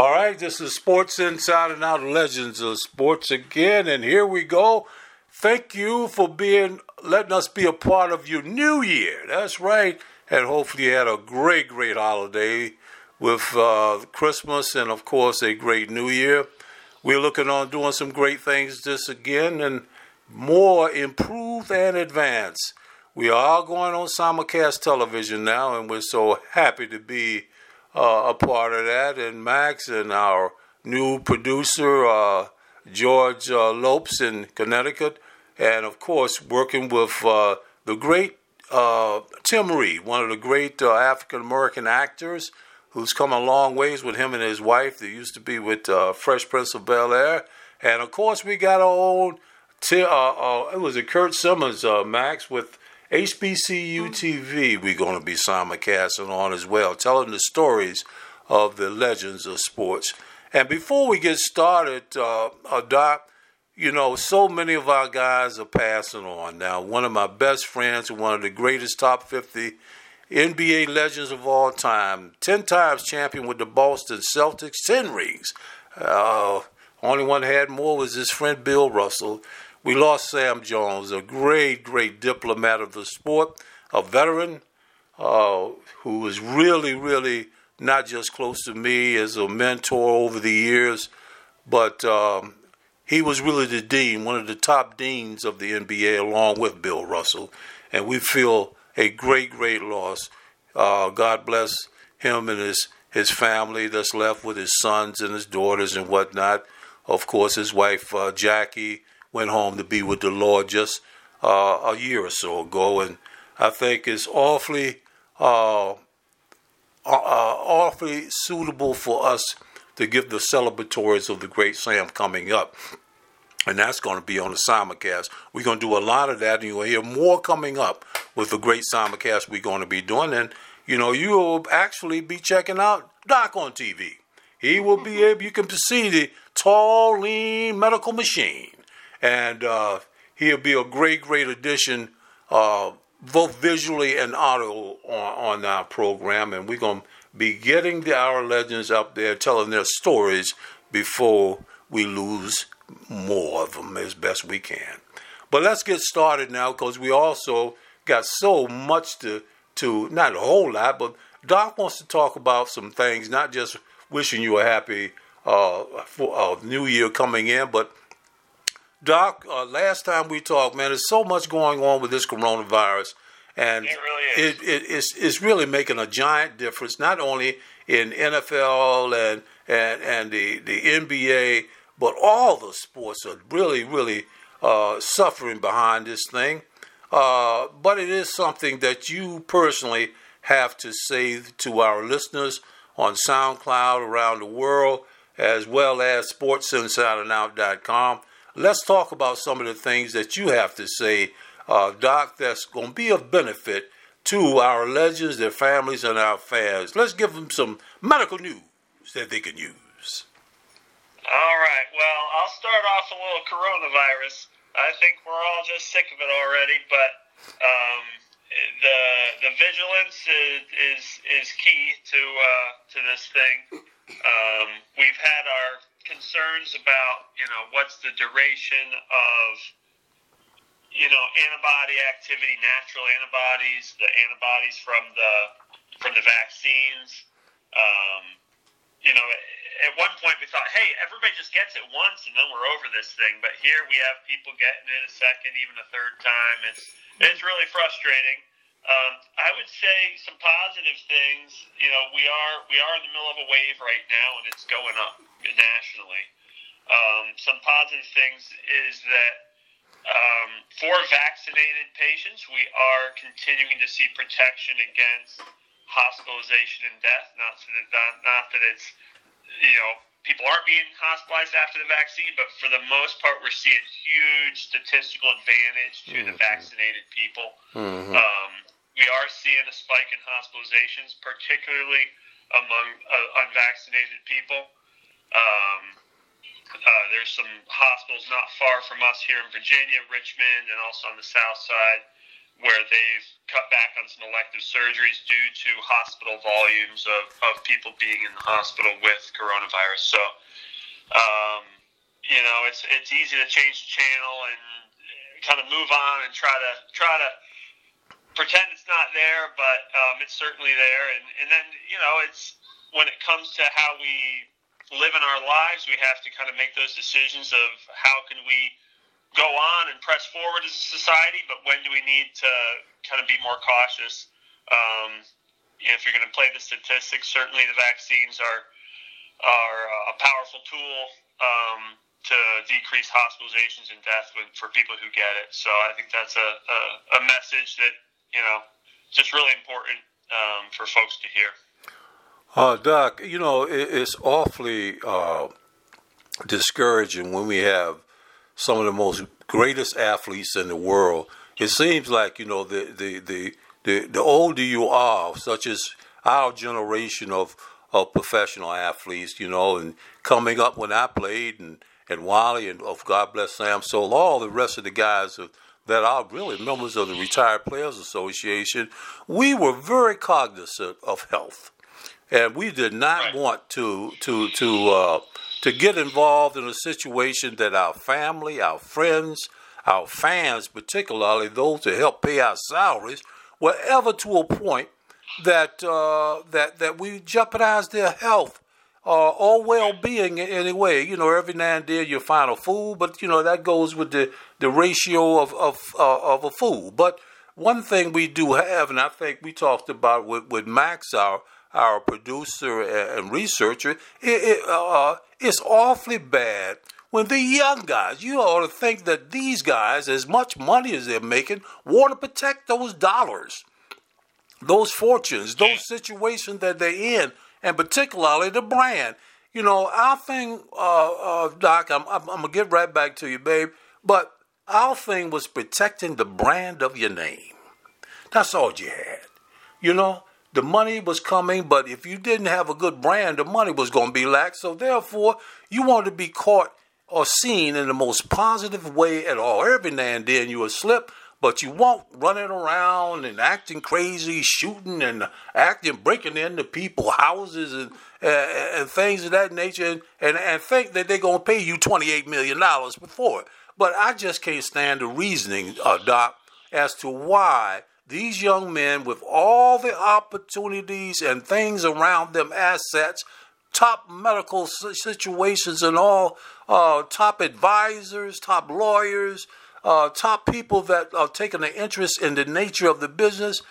All right, this is Sports Inside and Out Legends of Sports again, and here we go. Thank you for being letting us be a part of your new year. That's right, and hopefully you had a great, great holiday with uh, Christmas and of course a great New Year. We're looking on doing some great things this again and more improved and advanced. We are going on simulcast television now, and we're so happy to be uh, a part of that, and Max and our new producer uh, George uh, Lopes in Connecticut, and of course working with uh, the great uh, Tim Reid, one of the great uh, African American actors who's come a long ways with him and his wife. They used to be with Fresh Prince of Bel Air, and of course we got our own. T- it was a Kurt Simmons, Max, with HBCU TV, we're going to be simulcasting on as well, telling the stories of the legends of sports. And before we get started, uh, uh, Doc, you know, so many of our guys are passing on now. One of my best friends, one of the greatest top 50 NBA legends of all time, 10 times champion with the Boston Celtics, 10 rings. Uh, only one had more was his friend Bill Russell. We lost Sam Jones, a great, great diplomat of the sport, a veteran uh, who was really, really not just close to me as a mentor over the years, but um, he was really the dean, one of the top deans of the NBA, along with Bill Russell. And we feel a great, great loss. Uh, God bless him and his his family that's left with his sons and his daughters and whatnot. Of course, his wife uh, Jackie went home to be with the Lord just uh, a year or so ago, and I think it's awfully, uh, uh, awfully suitable for us to give the celebratories of the great Sam coming up. And that's going to be on the simulcast. We're going to do a lot of that, and you'll hear more coming up with the great simulcast we're going to be doing. And, you know, you will actually be checking out Doc on TV. He will be able, you can see the tall, lean medical machine and uh, he'll be a great, great addition, uh, both visually and audio on, on our program. And we're going to be getting the Our Legends up there, telling their stories before we lose more of them as best we can. But let's get started now because we also got so much to, to, not a whole lot, but Doc wants to talk about some things, not just wishing you a happy uh, for, uh, new year coming in, but Doc, uh, last time we talked, man, there's so much going on with this coronavirus, and it really it, it, it's it's really making a giant difference, not only in NFL and and and the the NBA, but all the sports are really really uh, suffering behind this thing. Uh, but it is something that you personally have to say to our listeners on SoundCloud around the world, as well as SportsInsideAndOut.com. Let's talk about some of the things that you have to say, uh, Doc, that's going to be of benefit to our legends, their families, and our fans. Let's give them some medical news that they can use. All right. Well, I'll start off a little coronavirus. I think we're all just sick of it already, but um, the the vigilance is is, is key to uh, to this thing. Um, we've had our concerns about you know what's the duration of you know antibody activity, natural antibodies, the antibodies from the from the vaccines. Um, you know, at one point we thought, hey, everybody just gets it once and then we're over this thing. But here we have people getting it a second, even a third time. It's it's really frustrating. Um, I would say some positive things. You know, we are we are in the middle of a wave right now, and it's going up nationally. Um, some positive things is that um, for vaccinated patients, we are continuing to see protection against hospitalization and death. Not that not, not that it's you know people aren't being hospitalized after the vaccine, but for the most part, we're seeing huge statistical advantage to mm-hmm. the vaccinated people. Mm-hmm. Um, we are seeing a spike in hospitalizations, particularly among uh, unvaccinated people. Um, uh, there's some hospitals not far from us here in Virginia, Richmond, and also on the south side, where they've cut back on some elective surgeries due to hospital volumes of, of people being in the hospital with coronavirus. So, um, you know, it's it's easy to change the channel and kind of move on and try to try to pretend it's not there, but um, it's certainly there. And and then you know, it's when it comes to how we live in our lives, we have to kind of make those decisions of how can we go on and press forward as a society, but when do we need to kind of be more cautious? Um, if you're going to play the statistics, certainly the vaccines are are a powerful tool um, to decrease hospitalizations and death for people who get it. So I think that's a, a, a message that you know just really important um, for folks to hear. Uh, Doc, you know it, it's awfully uh, discouraging when we have some of the most greatest athletes in the world. It seems like you know the the the the, the older you are, such as our generation of of professional athletes, you know, and coming up when I played, and and Wally, and of God bless Sam Soule, all the rest of the guys of, that are really members of the Retired Players Association, we were very cognizant of health, and we did not right. want to to to uh, to get involved in a situation that our family, our friends, our fans, particularly those that help pay our salaries, were ever to a point that uh, that that we jeopardize their health uh, or well-being in any way. You know, every now and then you find a fool, but you know that goes with the the ratio of of uh, of a fool. But one thing we do have, and I think we talked about with with Max, our our producer and researcher, it, it, uh, it's awfully bad when the young guys, you ought to think that these guys, as much money as they're making, want to protect those dollars, those fortunes, those situations that they're in, and particularly the brand. You know, our thing, uh, uh, Doc, I'm, I'm, I'm going to get right back to you, babe, but our thing was protecting the brand of your name. That's all you had. You know, the money was coming, but if you didn't have a good brand, the money was going to be lax. So therefore, you wanted to be caught or seen in the most positive way at all. Every now and then you would slip, but you won't running around and acting crazy, shooting and acting, breaking into people's houses and uh, and things of that nature, and, and, and think that they're going to pay you $28 million before it. But I just can't stand the reasoning, uh, Doc, as to why these young men, with all the opportunities and things around them, assets, top medical situations, and all, uh, top advisors, top lawyers, uh, top people that are taking an interest in the nature of the business,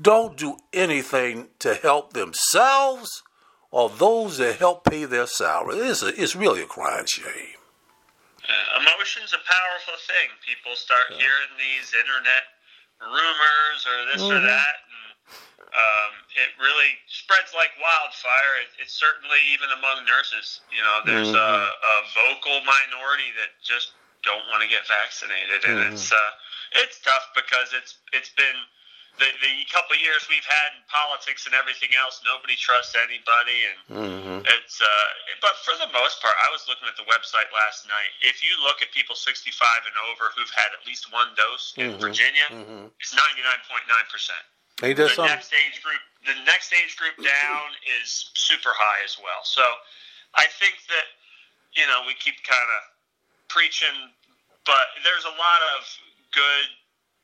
don't do anything to help themselves or those that help pay their salary. It's, a, it's really a crying shame. Uh, emotion's a powerful thing. People start yeah. hearing these internet rumors or this mm-hmm. or that. And, um, it really spreads like wildfire. It, it's certainly even among nurses. You know, there's mm-hmm. a, a, vocal minority that just don't want to get vaccinated, and mm-hmm. it's uh, it's tough because it's it's been the, the couple of years we've had in politics and everything else. Nobody trusts anybody, and mm-hmm. it's. Uh, but for the most part, I was looking at the website last night. If you look at people 65 and over who've had at least one dose in mm-hmm. Virginia, mm-hmm. it's 99.9 percent. Ain't that the something? next age group, the next age group down is super high as well. So I think that you know we keep kind of preaching, but there's a lot of good,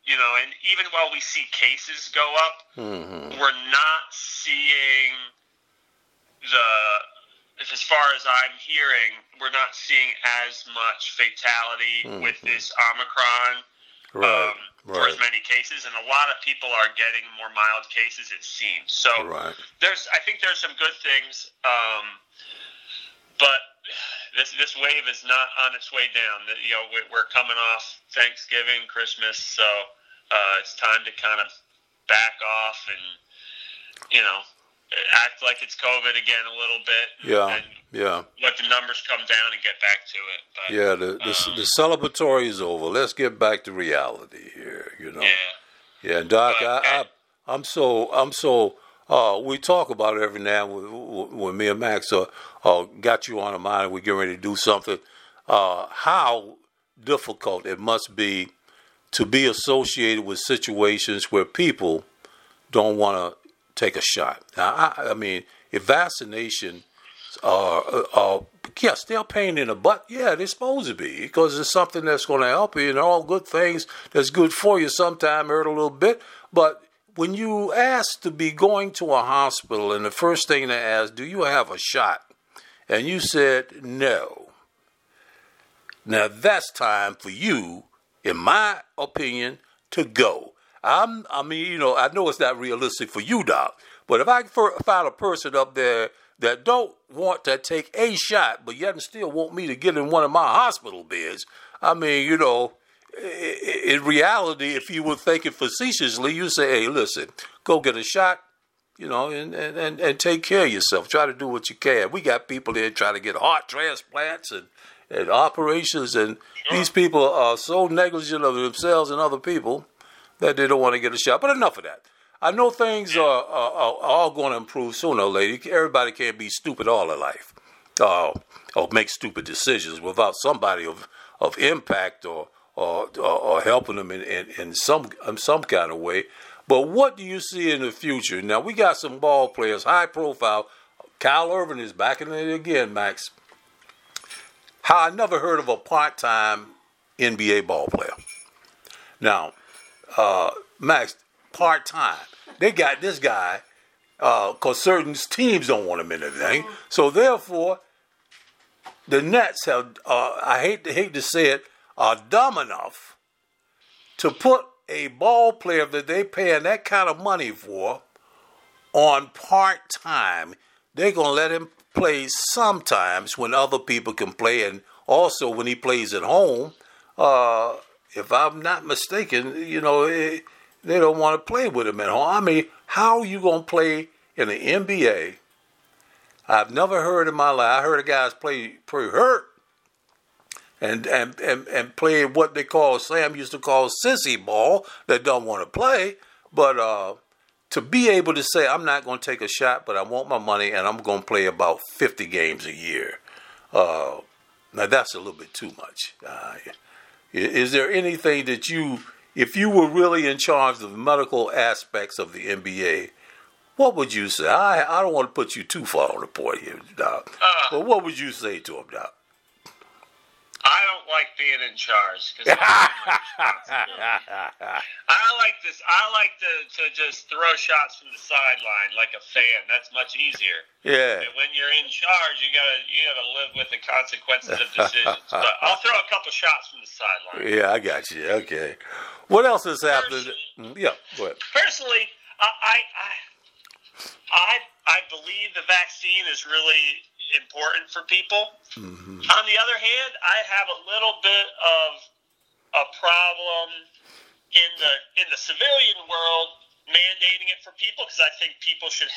you know, and even while we see cases go up, mm-hmm. we're not seeing the as far as I'm hearing, we're not seeing as much fatality mm-hmm. with this Omicron. Right. Um, right. for as many cases, and a lot of people are getting more mild cases. It seems so. Right. There's, I think, there's some good things, um, but this this wave is not on its way down. You know, we're coming off Thanksgiving, Christmas, so uh, it's time to kind of back off and you know act like it's COVID again a little bit. Yeah, yeah. Let the numbers come down and get back to it. But, yeah, the the, um, the celebratory is over. Let's get back to reality here. You know. Yeah. Yeah, Doc, but, I, I I'm so I'm so. Uh, we talk about it every now and when, when me and Max uh, uh, got you on the mind. We get ready to do something. Uh, how difficult it must be to be associated with situations where people don't want to take a shot. Now, I, I mean, if vaccination are yes, they're pain in the butt. Yeah, they're supposed to be because it's something that's going to help you and all good things that's good for you. Sometimes hurt a little bit, but when you ask to be going to a hospital and the first thing they ask, do you have a shot? And you said no. Now that's time for you, in my opinion, to go. I'm, I mean, you know, I know it's not realistic for you, Doc, but if I can find a person up there that don't want to take a shot, but yet still want me to get in one of my hospital beds, I mean, you know, in reality, if you were thinking facetiously, you say, hey, listen, go get a shot, you know, and, and, and take care of yourself. Try to do what you can. We got people there trying to get heart transplants and, and operations, and these people are so negligent of themselves and other people that they don't want to get a shot. But enough of that. I know things are, are, are all going to improve sooner or later. Everybody can't be stupid all their life uh, or make stupid decisions without somebody of, of impact or, or, or, helping them in, in, in, some, in some kind of way. But what do you see in the future? Now, we got some ball players, high profile. Kyrie Irving is back in it again, Max. How I never heard of a part time NBA ball player. Now, uh, Max, part time. They got this guy because uh, certain teams don't want him in the thing. So therefore, the Nets have. Uh, I hate to hate to say it, are dumb enough to put a ball player that they're paying that kind of money for on part time. They're gonna let him play sometimes when other people can play, and also when he plays at home. Uh, if I'm not mistaken, you know, it, they don't want to play with him at home. I mean, how are you going to play in the NBA? I've never heard in my life. I heard of guys play pretty hurt and and and, and play what they call Sam used to call sissy ball that don't want to play. But uh, to be able to say I'm not going to take a shot, but I want my money and I'm going to play about 50 games a year. Uh, now that's a little bit too much. Uh, is there anything that you if you were really in charge of the medical aspects of the NBA, what would you say? I I don't want to put you too far on the point here, Doc. Uh, but what would you say to him, Doc? Don't like being in charge because I, like this. I like to, to just throw shots from the sideline like a fan. That's much easier. Yeah. And when you're in charge, you gotta you gotta live with the consequences of decisions. but I'll throw a couple shots from the sideline. Yeah, I got you. Okay. What else has happened? Yeah. Go ahead. Personally, I I I, I believe the vaccine is really important for people. Mm-hmm. On the other hand, I have a little bit of a problem in the in the civilian world mandating it for people because I think people should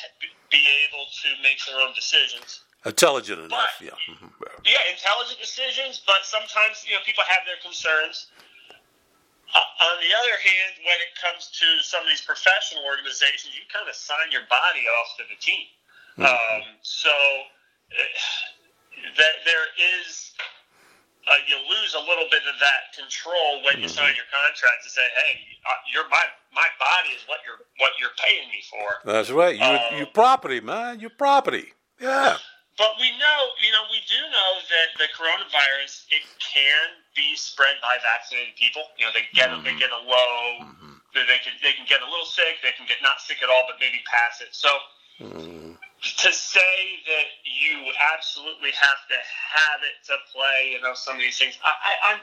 be able to make their own decisions. Intelligent enough, but, yeah. Mm-hmm. Yeah, intelligent decisions, but sometimes you know people have their concerns. Uh, on the other hand, when it comes to some of these professional organizations, you kind of sign your body off to the team. Mm-hmm. Um, so that there is uh, you lose a little bit of that control when you mm-hmm. sign your contract to say, "Hey, uh, you're my my body is what you're what you're paying me for." That's right. You um, your property, man. Your property. Yeah. But we know, you know, we do know that the coronavirus it can be spread by vaccinated people. You know, they get mm-hmm. they get a low, mm-hmm. they can they can get a little sick, they can get not sick at all, but maybe pass it. So. To say that you absolutely have to have it to play, you know, some of these things. I, I, I'm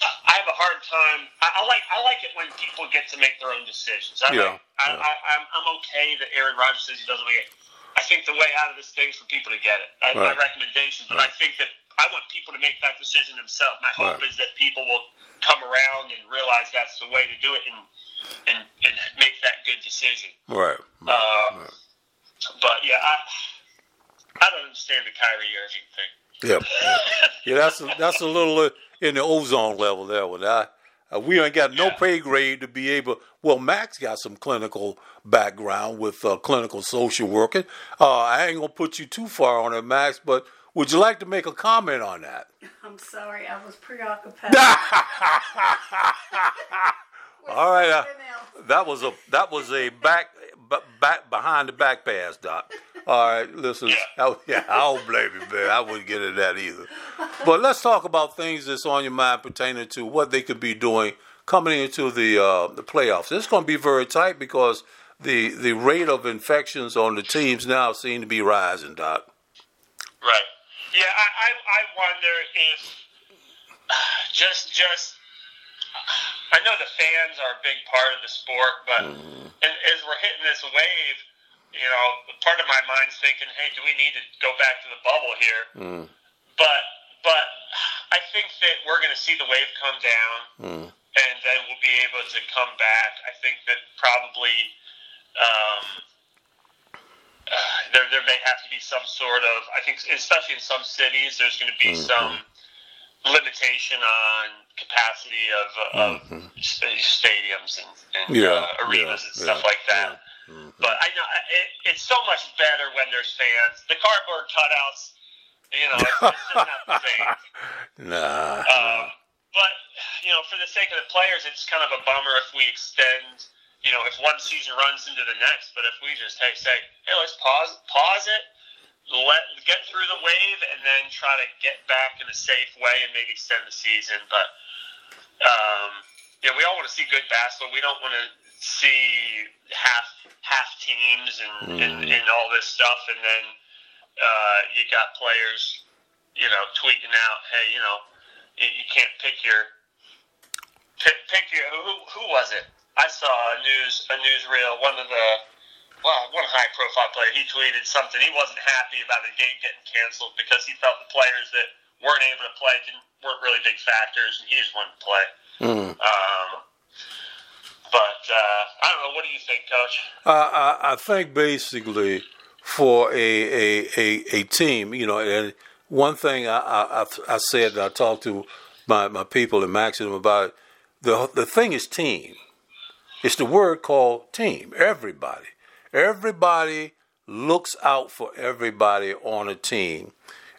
I have a hard time. I, I, like I like it when people get to make their own decisions. I yeah, like, I, yeah. I, I'm I'm okay that Aaron Rodgers says he doesn't make it. I think the way out of this thing is for people to get it. I, right. My recommendation, but right. I think that I want people to make that decision themselves. My hope right. is that people will come around and realize that's the way to do it and and, and make that good decision. Right. Uh, but yeah, I I don't understand the Kyrie Irving thing. Yeah, yeah, that's a, that's a little uh, in the ozone level there. With I, uh, we ain't got no yeah. pay grade to be able. Well, Max got some clinical background with uh, clinical social working. Uh, I ain't gonna put you too far on it, Max, but Would you like to make a comment on that? I'm sorry, I was preoccupied. All right, uh, that was a that was a back b- back behind the back pass, Doc. All right, listen, I, yeah, I don't blame you, man. I wouldn't get into that either. But let's talk about things that's on your mind pertaining to what they could be doing coming into the uh, the playoffs. It's going to be very tight because the the rate of infections on the teams now seem to be rising, Doc. Right. Yeah, I, I, I wonder if just just I know the fans are a big part of the sport, but and as we're hitting this wave, you know, part of my mind's thinking, hey, do we need to go back to the bubble here? But but I think that we're going to see the wave come down, and then we'll be able to come back. I think that probably. Um, uh, there, there may have to be some sort of, I think, especially in some cities, there's going to be some limitation on capacity of, of sta- stadiums and, and Yeah, uh, arenas yeah, and stuff yeah, like that. But I know it, it's so much better when there's fans. The cardboard cutouts, you know, it's, it's just not the same. Nah. Um, but you know, for the sake of the players, it's kind of a bummer if we extend. You know, if one season runs into the next, but if we just hey say, hey, let's pause pause it, let get through the wave, and then try to get back in a safe way and maybe extend the season. But um, yeah, we all want to see good basketball. We don't want to see half half teams and, and, and all this stuff, and then uh, you got players, you know, tweeting out, hey, you know, you, you can't pick your pick, pick your who who was it? I saw a news a newsreel. One of the well, one high profile player. He tweeted something. He wasn't happy about the game getting canceled because he felt the players that weren't able to play didn't, weren't really big factors, and he just wanted to play. Um, but uh, I don't know. What do you think, Coach? I, I, I think basically for a, a, a, a team, you know, and one thing I, I, I- I said, and I talked to my, my people in Maximum about it, the, the thing is team. It's the word called team. Everybody. Everybody looks out for everybody on a team.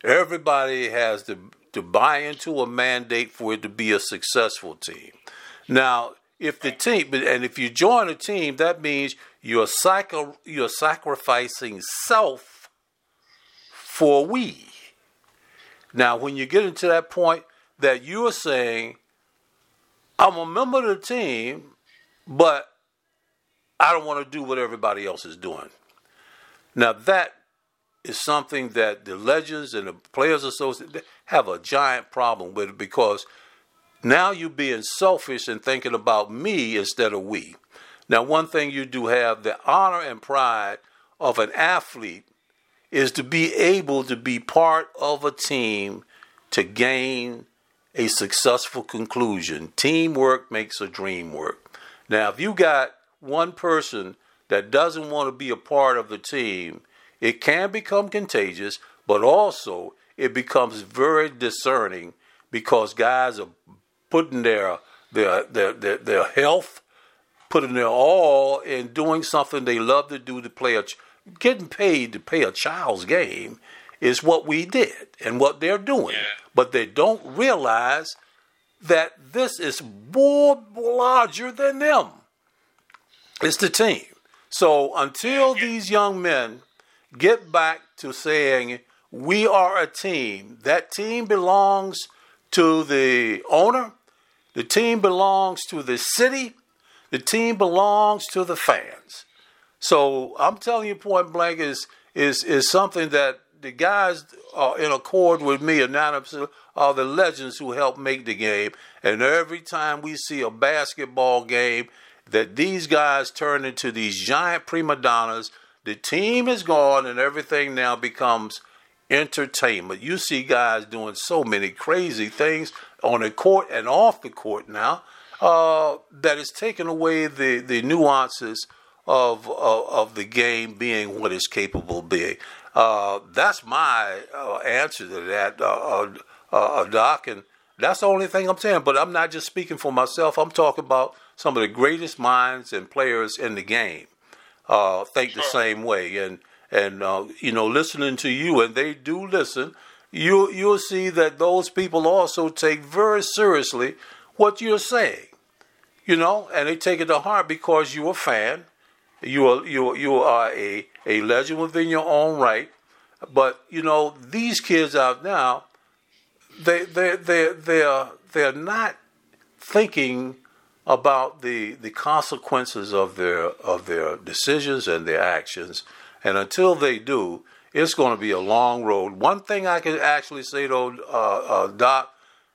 Everybody has to, to buy into a mandate for it to be a successful team. Now, if the team, and if you join a team, that means you're sacri- you're sacrificing self for we. Now, when you get into that point that you are saying, I'm a member of the team, but I don't want to do what everybody else is doing. Now, that is something that the legends and the players association have a giant problem with because now you're being selfish and thinking about me instead of we. Now, one thing you do have the honor and pride of an athlete is to be able to be part of a team to gain a successful conclusion. Teamwork makes a dream work. Now, if you got one person that doesn't want to be a part of the team, it can become contagious, but also it becomes very discerning because guys are putting their their their their, their health, putting their all in doing something they love to do to play a getting paid to play a child's game is what we did and what they're doing. But they don't realize that this is more larger than them. It's the team. So until these young men get back to saying we are a team, that team belongs to the owner, the team belongs to the city, the team belongs to the fans. So I'm telling you point blank is is is something that the guys are in accord with me unanimously are the legends who help make the game. And every time we see a basketball game that these guys turn into these giant prima donnas, the team is gone and everything now becomes entertainment. You see guys doing so many crazy things on the court and off the court now uh, that is taking away the, the nuances of, of of the game being what it's capable of being. Uh, that's my uh, answer to that, uh, uh, uh, Doc, and that's the only thing I'm saying. But I'm not just speaking for myself. I'm talking about some of the greatest minds and players in the game uh, think the same way, and and uh, you know, listening to you, and they do listen. you you'll see that those people also take very seriously what you're saying. You know, and they take it to heart because you're a fan. You are you you are a, a legend within your own right. But you know, these kids out now, they they they they're they're not thinking about the the consequences of their of their decisions and their actions. And until they do, it's going to be a long road. One thing I can actually say though, uh, uh, Doc,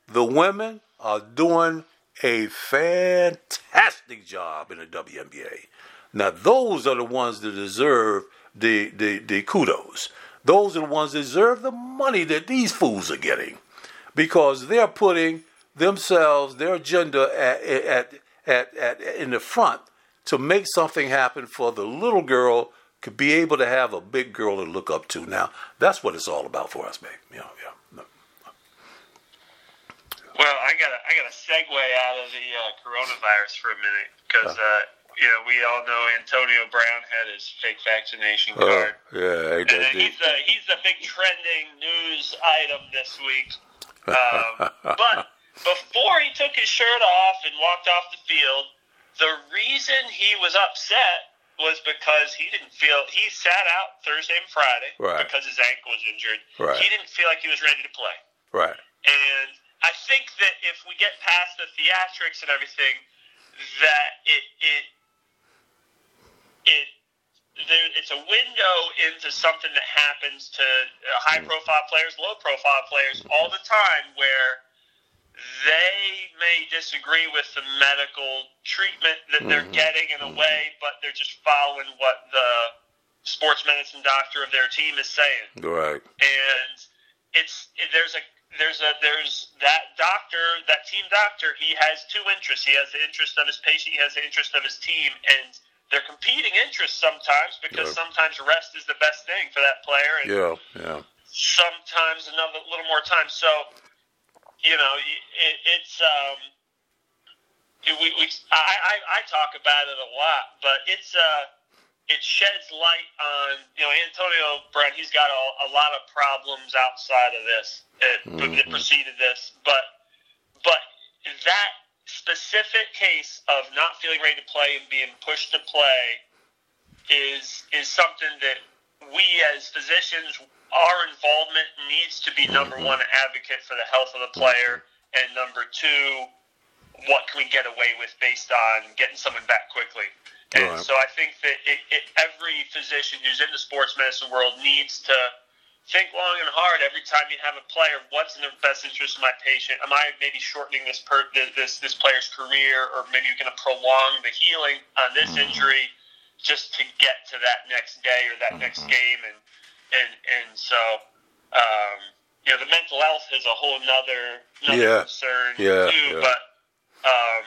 the women are doing a fantastic job in the WNBA. Now those are the ones that deserve the the, the kudos. Those are the ones that deserve the money that these fools are getting because they're putting themselves, their agenda at, at, at, at, in the front to make something happen for the little girl to be able to have a big girl to look up to. Now, that's what it's all about for us, babe. Yeah, yeah. No. Well, I got I got a segue out of the uh, coronavirus for a minute because uh, you know we all know Antonio Brown had his fake vaccination Uh, card, yeah, and then he's the he's the big trending news item this week. Um, but took his shirt off and walked off the field, the reason he was upset was because he didn't feel he sat out Thursday and Friday Right. because his ankle was injured. Right. He didn't feel like he was ready to play. right. And I think that if we get past the theatrics and everything, that it it it there, it's a window into something that happens to high hmm. profile players, low profile players all the time, where they may disagree with the medical treatment that they're mm-hmm. getting in a mm-hmm. way, but they're just following what the sports medicine doctor of their team is saying Right. and it's there's a there's a there's that doctor that team doctor he has two interests he has the interest of his patient he has the interest of his team and they're competing interests sometimes because Yeah. sometimes rest is the best thing for that player and Yeah, yeah. sometimes another little more time so you know it, it's um it- we, we I, I I talk about it a lot but it's uh it sheds light on you know Antonio Brown. He's got a, a lot of problems outside of this it, that preceded this, but but that specific case of not feeling ready to play and being pushed to play is is something that we as physicians our involvement needs to be number mm-hmm. one advocate for the health of the player and number two what can we get away with based on getting someone back quickly and Right. so I think that it, it, every physician who's in the sports medicine world needs to think long and hard every time you have a player. What's in the best interest of my patient? Am I maybe shortening this per, this this player's career, or maybe you're going to prolong the healing on this mm-hmm. injury just to get to that next day or that next mm-hmm. game? And and and so. Um, you know, the mental health is a whole nother, another Yeah. concern Yeah, too. yeah. But um,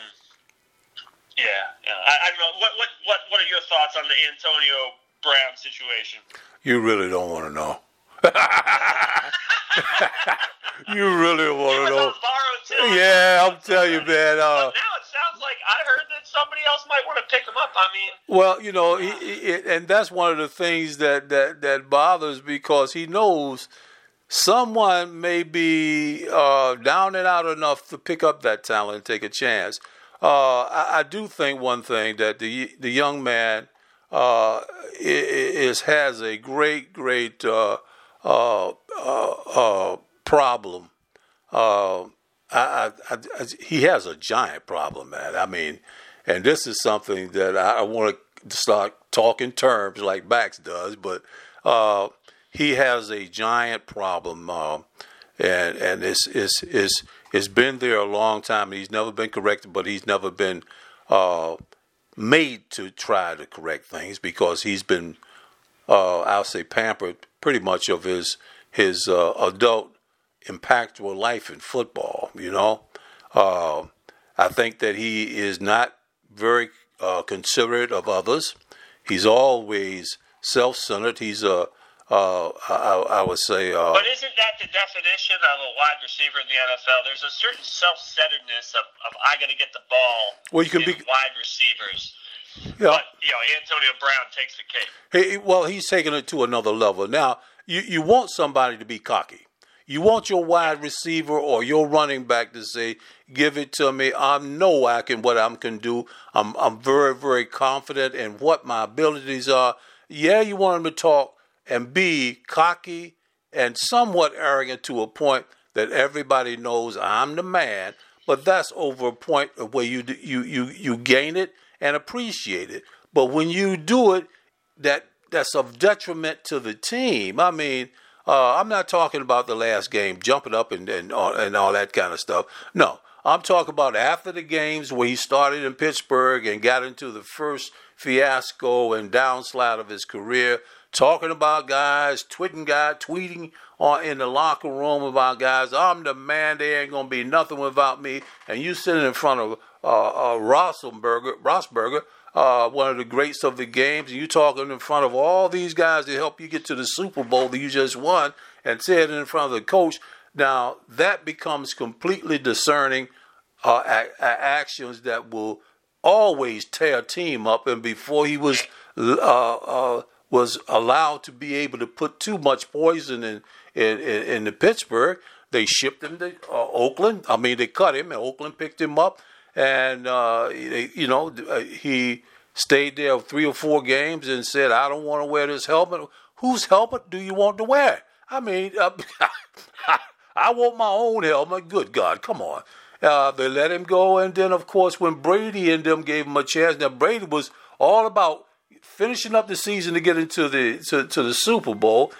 yeah, yeah. I, I don't know. What, what, what, what are your thoughts on the Antonio Brown situation? You really don't want to know. you really want to know. Yeah, I'll tell you, man. Uh, now it sounds like I heard that somebody else might want to pick him up. I mean, Well, you know, he, he, and that's one of the things that, that, that bothers because he knows someone may be uh, down and out enough to pick up that talent and take a chance. Uh, I, I do think one thing that the the young man uh, is has a great great uh, uh, problem. Uh, I, I, I, he has a giant problem, man. I mean, and this is something that I, want to start talking terms like Max does, but uh, he has a giant problem, uh, and and it's it's it's it's been there a long time. He's never been corrected, but he's never been uh, made to try to correct things because he's been, uh, I'll say, pampered pretty much of his his uh, adult impactful life in football. You know, uh, I think that he is not very uh, considerate of others. He's always self-centered. He's a, uh, I, I would say, uh, but isn't that the definition of a wide receiver in the NFL? There's a certain self-centeredness of, of I got to get the ball. Well, you can be- wide receivers. Yeah. But you know, Antonio Brown takes the cake. He, well, he's taking it to another level. Now, you, you want somebody to be cocky. You want your wide receiver or your running back to say, "Give it to me. I know I can what I can do. I'm I'm very very confident in what my abilities are." Yeah, you want him to talk and be cocky and somewhat arrogant to a point that everybody knows I'm the man. But that's over a point of where you you you you gain it and appreciate it. But when you do it, that that's of detriment to the team. I mean, uh, I'm not talking about the last game, jumping up and and all, and all that kind of stuff. No, I'm talking about after the games where he started in Pittsburgh and got into the first fiasco and downslide of his career talking about guys, tweeting guys, tweeting on in the locker room about guys. I'm the man. They ain't gonna be nothing without me. And you sitting in front of uh, uh, Roethlisberger, Rossberger, uh, one of the greats of the games. And you talking in front of all these guys to help you get to the Super Bowl that you just won, and said in front of the coach. Now that becomes completely discerning uh, a- a- actions that will always tear a team up. And before he was uh, uh, was allowed to be able to put too much poison in in, in, in the Pittsburgh. They shipped him to uh, Oakland. I mean, they cut him, and Oakland picked him up, and uh, you know uh, he stayed there three or four games and said, "I don't want to wear this helmet." Whose helmet do you want to wear? I mean, uh, I want my own helmet. Good God, come on. Uh, they let him go, and then of course when Brady and them gave him a chance. Now Brady was all about finishing up the season to get into the to, to the Super Bowl.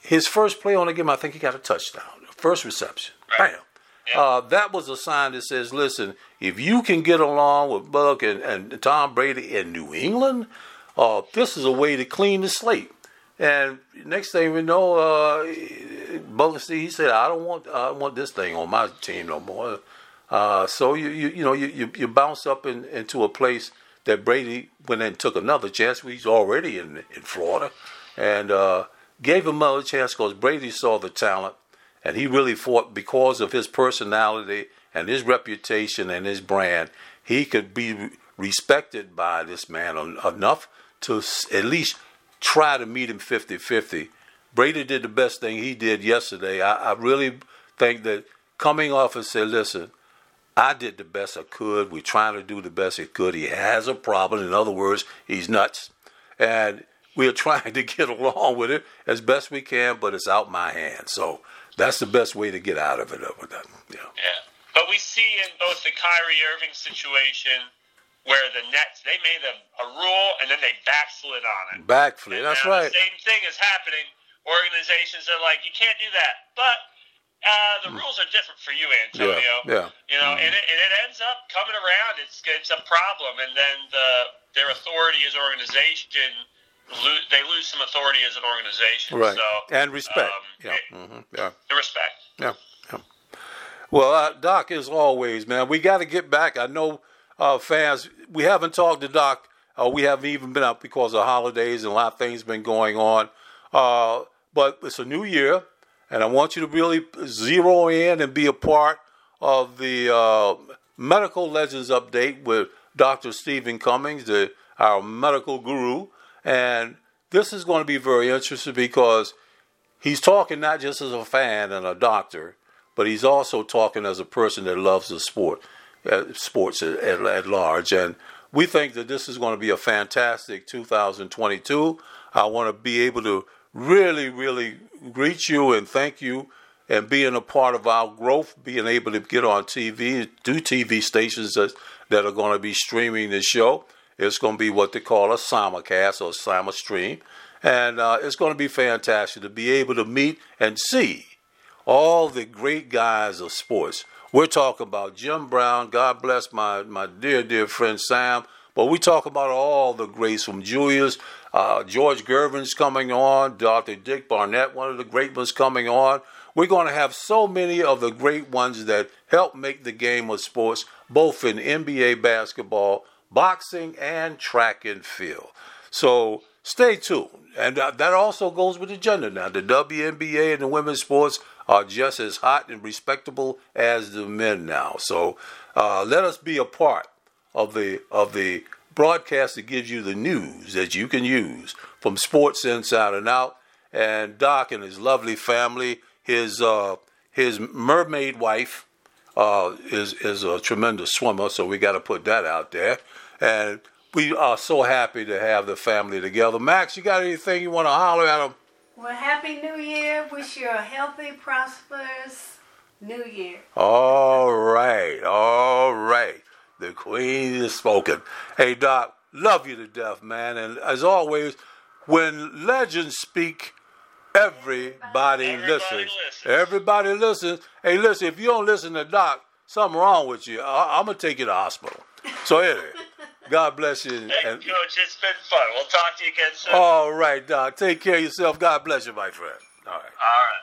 His first play on the game, I think he got a touchdown, first reception. Bam. Uh, that was a sign that says, listen, if you can get along with Buck and, and Tom Brady in New England, uh, this is a way to clean the slate. And next thing we know, uh, Buck, he said, I don't want, I don't want this thing on my team no more. Uh, so you, you, you know, you, you, you bounce up in, into a place that Brady went and took another chance. He's already in in Florida, and uh, gave him another chance because Brady saw the talent, and he really fought because of his personality and his reputation and his brand. He could be respected by this man enough to at least try to meet him 50-50. Brady did the best thing he did yesterday. I, I really think that coming off and say, listen, I did the best I could. We're trying to do the best he could. He has a problem. In other words, he's nuts. And we're trying to get along with it as best we can, but it's out my hands. So that's the best way to get out of it. over Yeah. yeah. But we see in both the Kyrie Irving situation where the Nets, they made a, a rule and then they backslid on it. Backslid, that's right. The same thing is happening. Organizations are like, you can't do that. But uh, the rules are different for you, Antonio. Yeah. yeah. You know, mm-hmm. and, it, and it ends up coming around. It's it's a problem, and then the their authority as organization, lose, they lose some authority as an organization. Right. So, and respect. Um, yeah. It, mm-hmm. Yeah. The respect. Yeah. yeah. Well, uh, Doc, as always, man, we got to get back. I know uh, fans. We haven't talked to Doc. Uh, we haven't even been up because of holidays and a lot of things been going on. Uh, but it's a new year. And I want you to really zero in and be a part of the uh, Medical Legends update with Dr. Stephen Cummings, the, our medical guru. And this is going to be very interesting because he's talking not just as a fan and a doctor, but he's also talking as a person that loves the sport, uh, sports at, at, at large. And we think that this is going to be a fantastic 2022. I want to be able to really, really greet you and thank you and being a part of our growth, being able to get on TV, do TV stations that, that are going to be streaming the show. It's going to be what they call a simulcast or simul stream. And uh, it's going to be fantastic to be able to meet and see all the great guys of sports. We're talking about Jim Brown, God bless my, my dear, dear friend Sam, but we talk about all the greats from Julius uh, George Gervin's coming on, Dr. Dick Barnett, one of the great ones coming on. We're going to have so many of the great ones that help make the game of sports, both in NBA basketball, boxing, and track and field. So stay tuned. And that also goes with the gender now. The WNBA and the women's sports are just as hot and respectable as the men now. So uh, let us be a part of the of the broadcast that gives you the news that you can use from Sports Inside and Out. And Doc and his lovely family, his uh, his mermaid wife uh, is is a tremendous swimmer, so we got to put that out there. And we are so happy to have the family together. Max, you got anything you want to holler at them? Well, Happy New Year. Wish you a healthy, prosperous New Year. All right, all right. The queen is spoken. Hey, Doc, love you to death, man. And as always, when legends speak, everybody, Everybody listens. listens. Everybody listens. Hey, listen, if you don't listen to Doc, something wrong with you. I- I'm going to take you to the hospital. So, anyway, God bless you. Hey, you Coach, it's been fun. We'll talk to you again soon. All right, Doc. Take care of yourself. God bless you, my friend. All right. All right.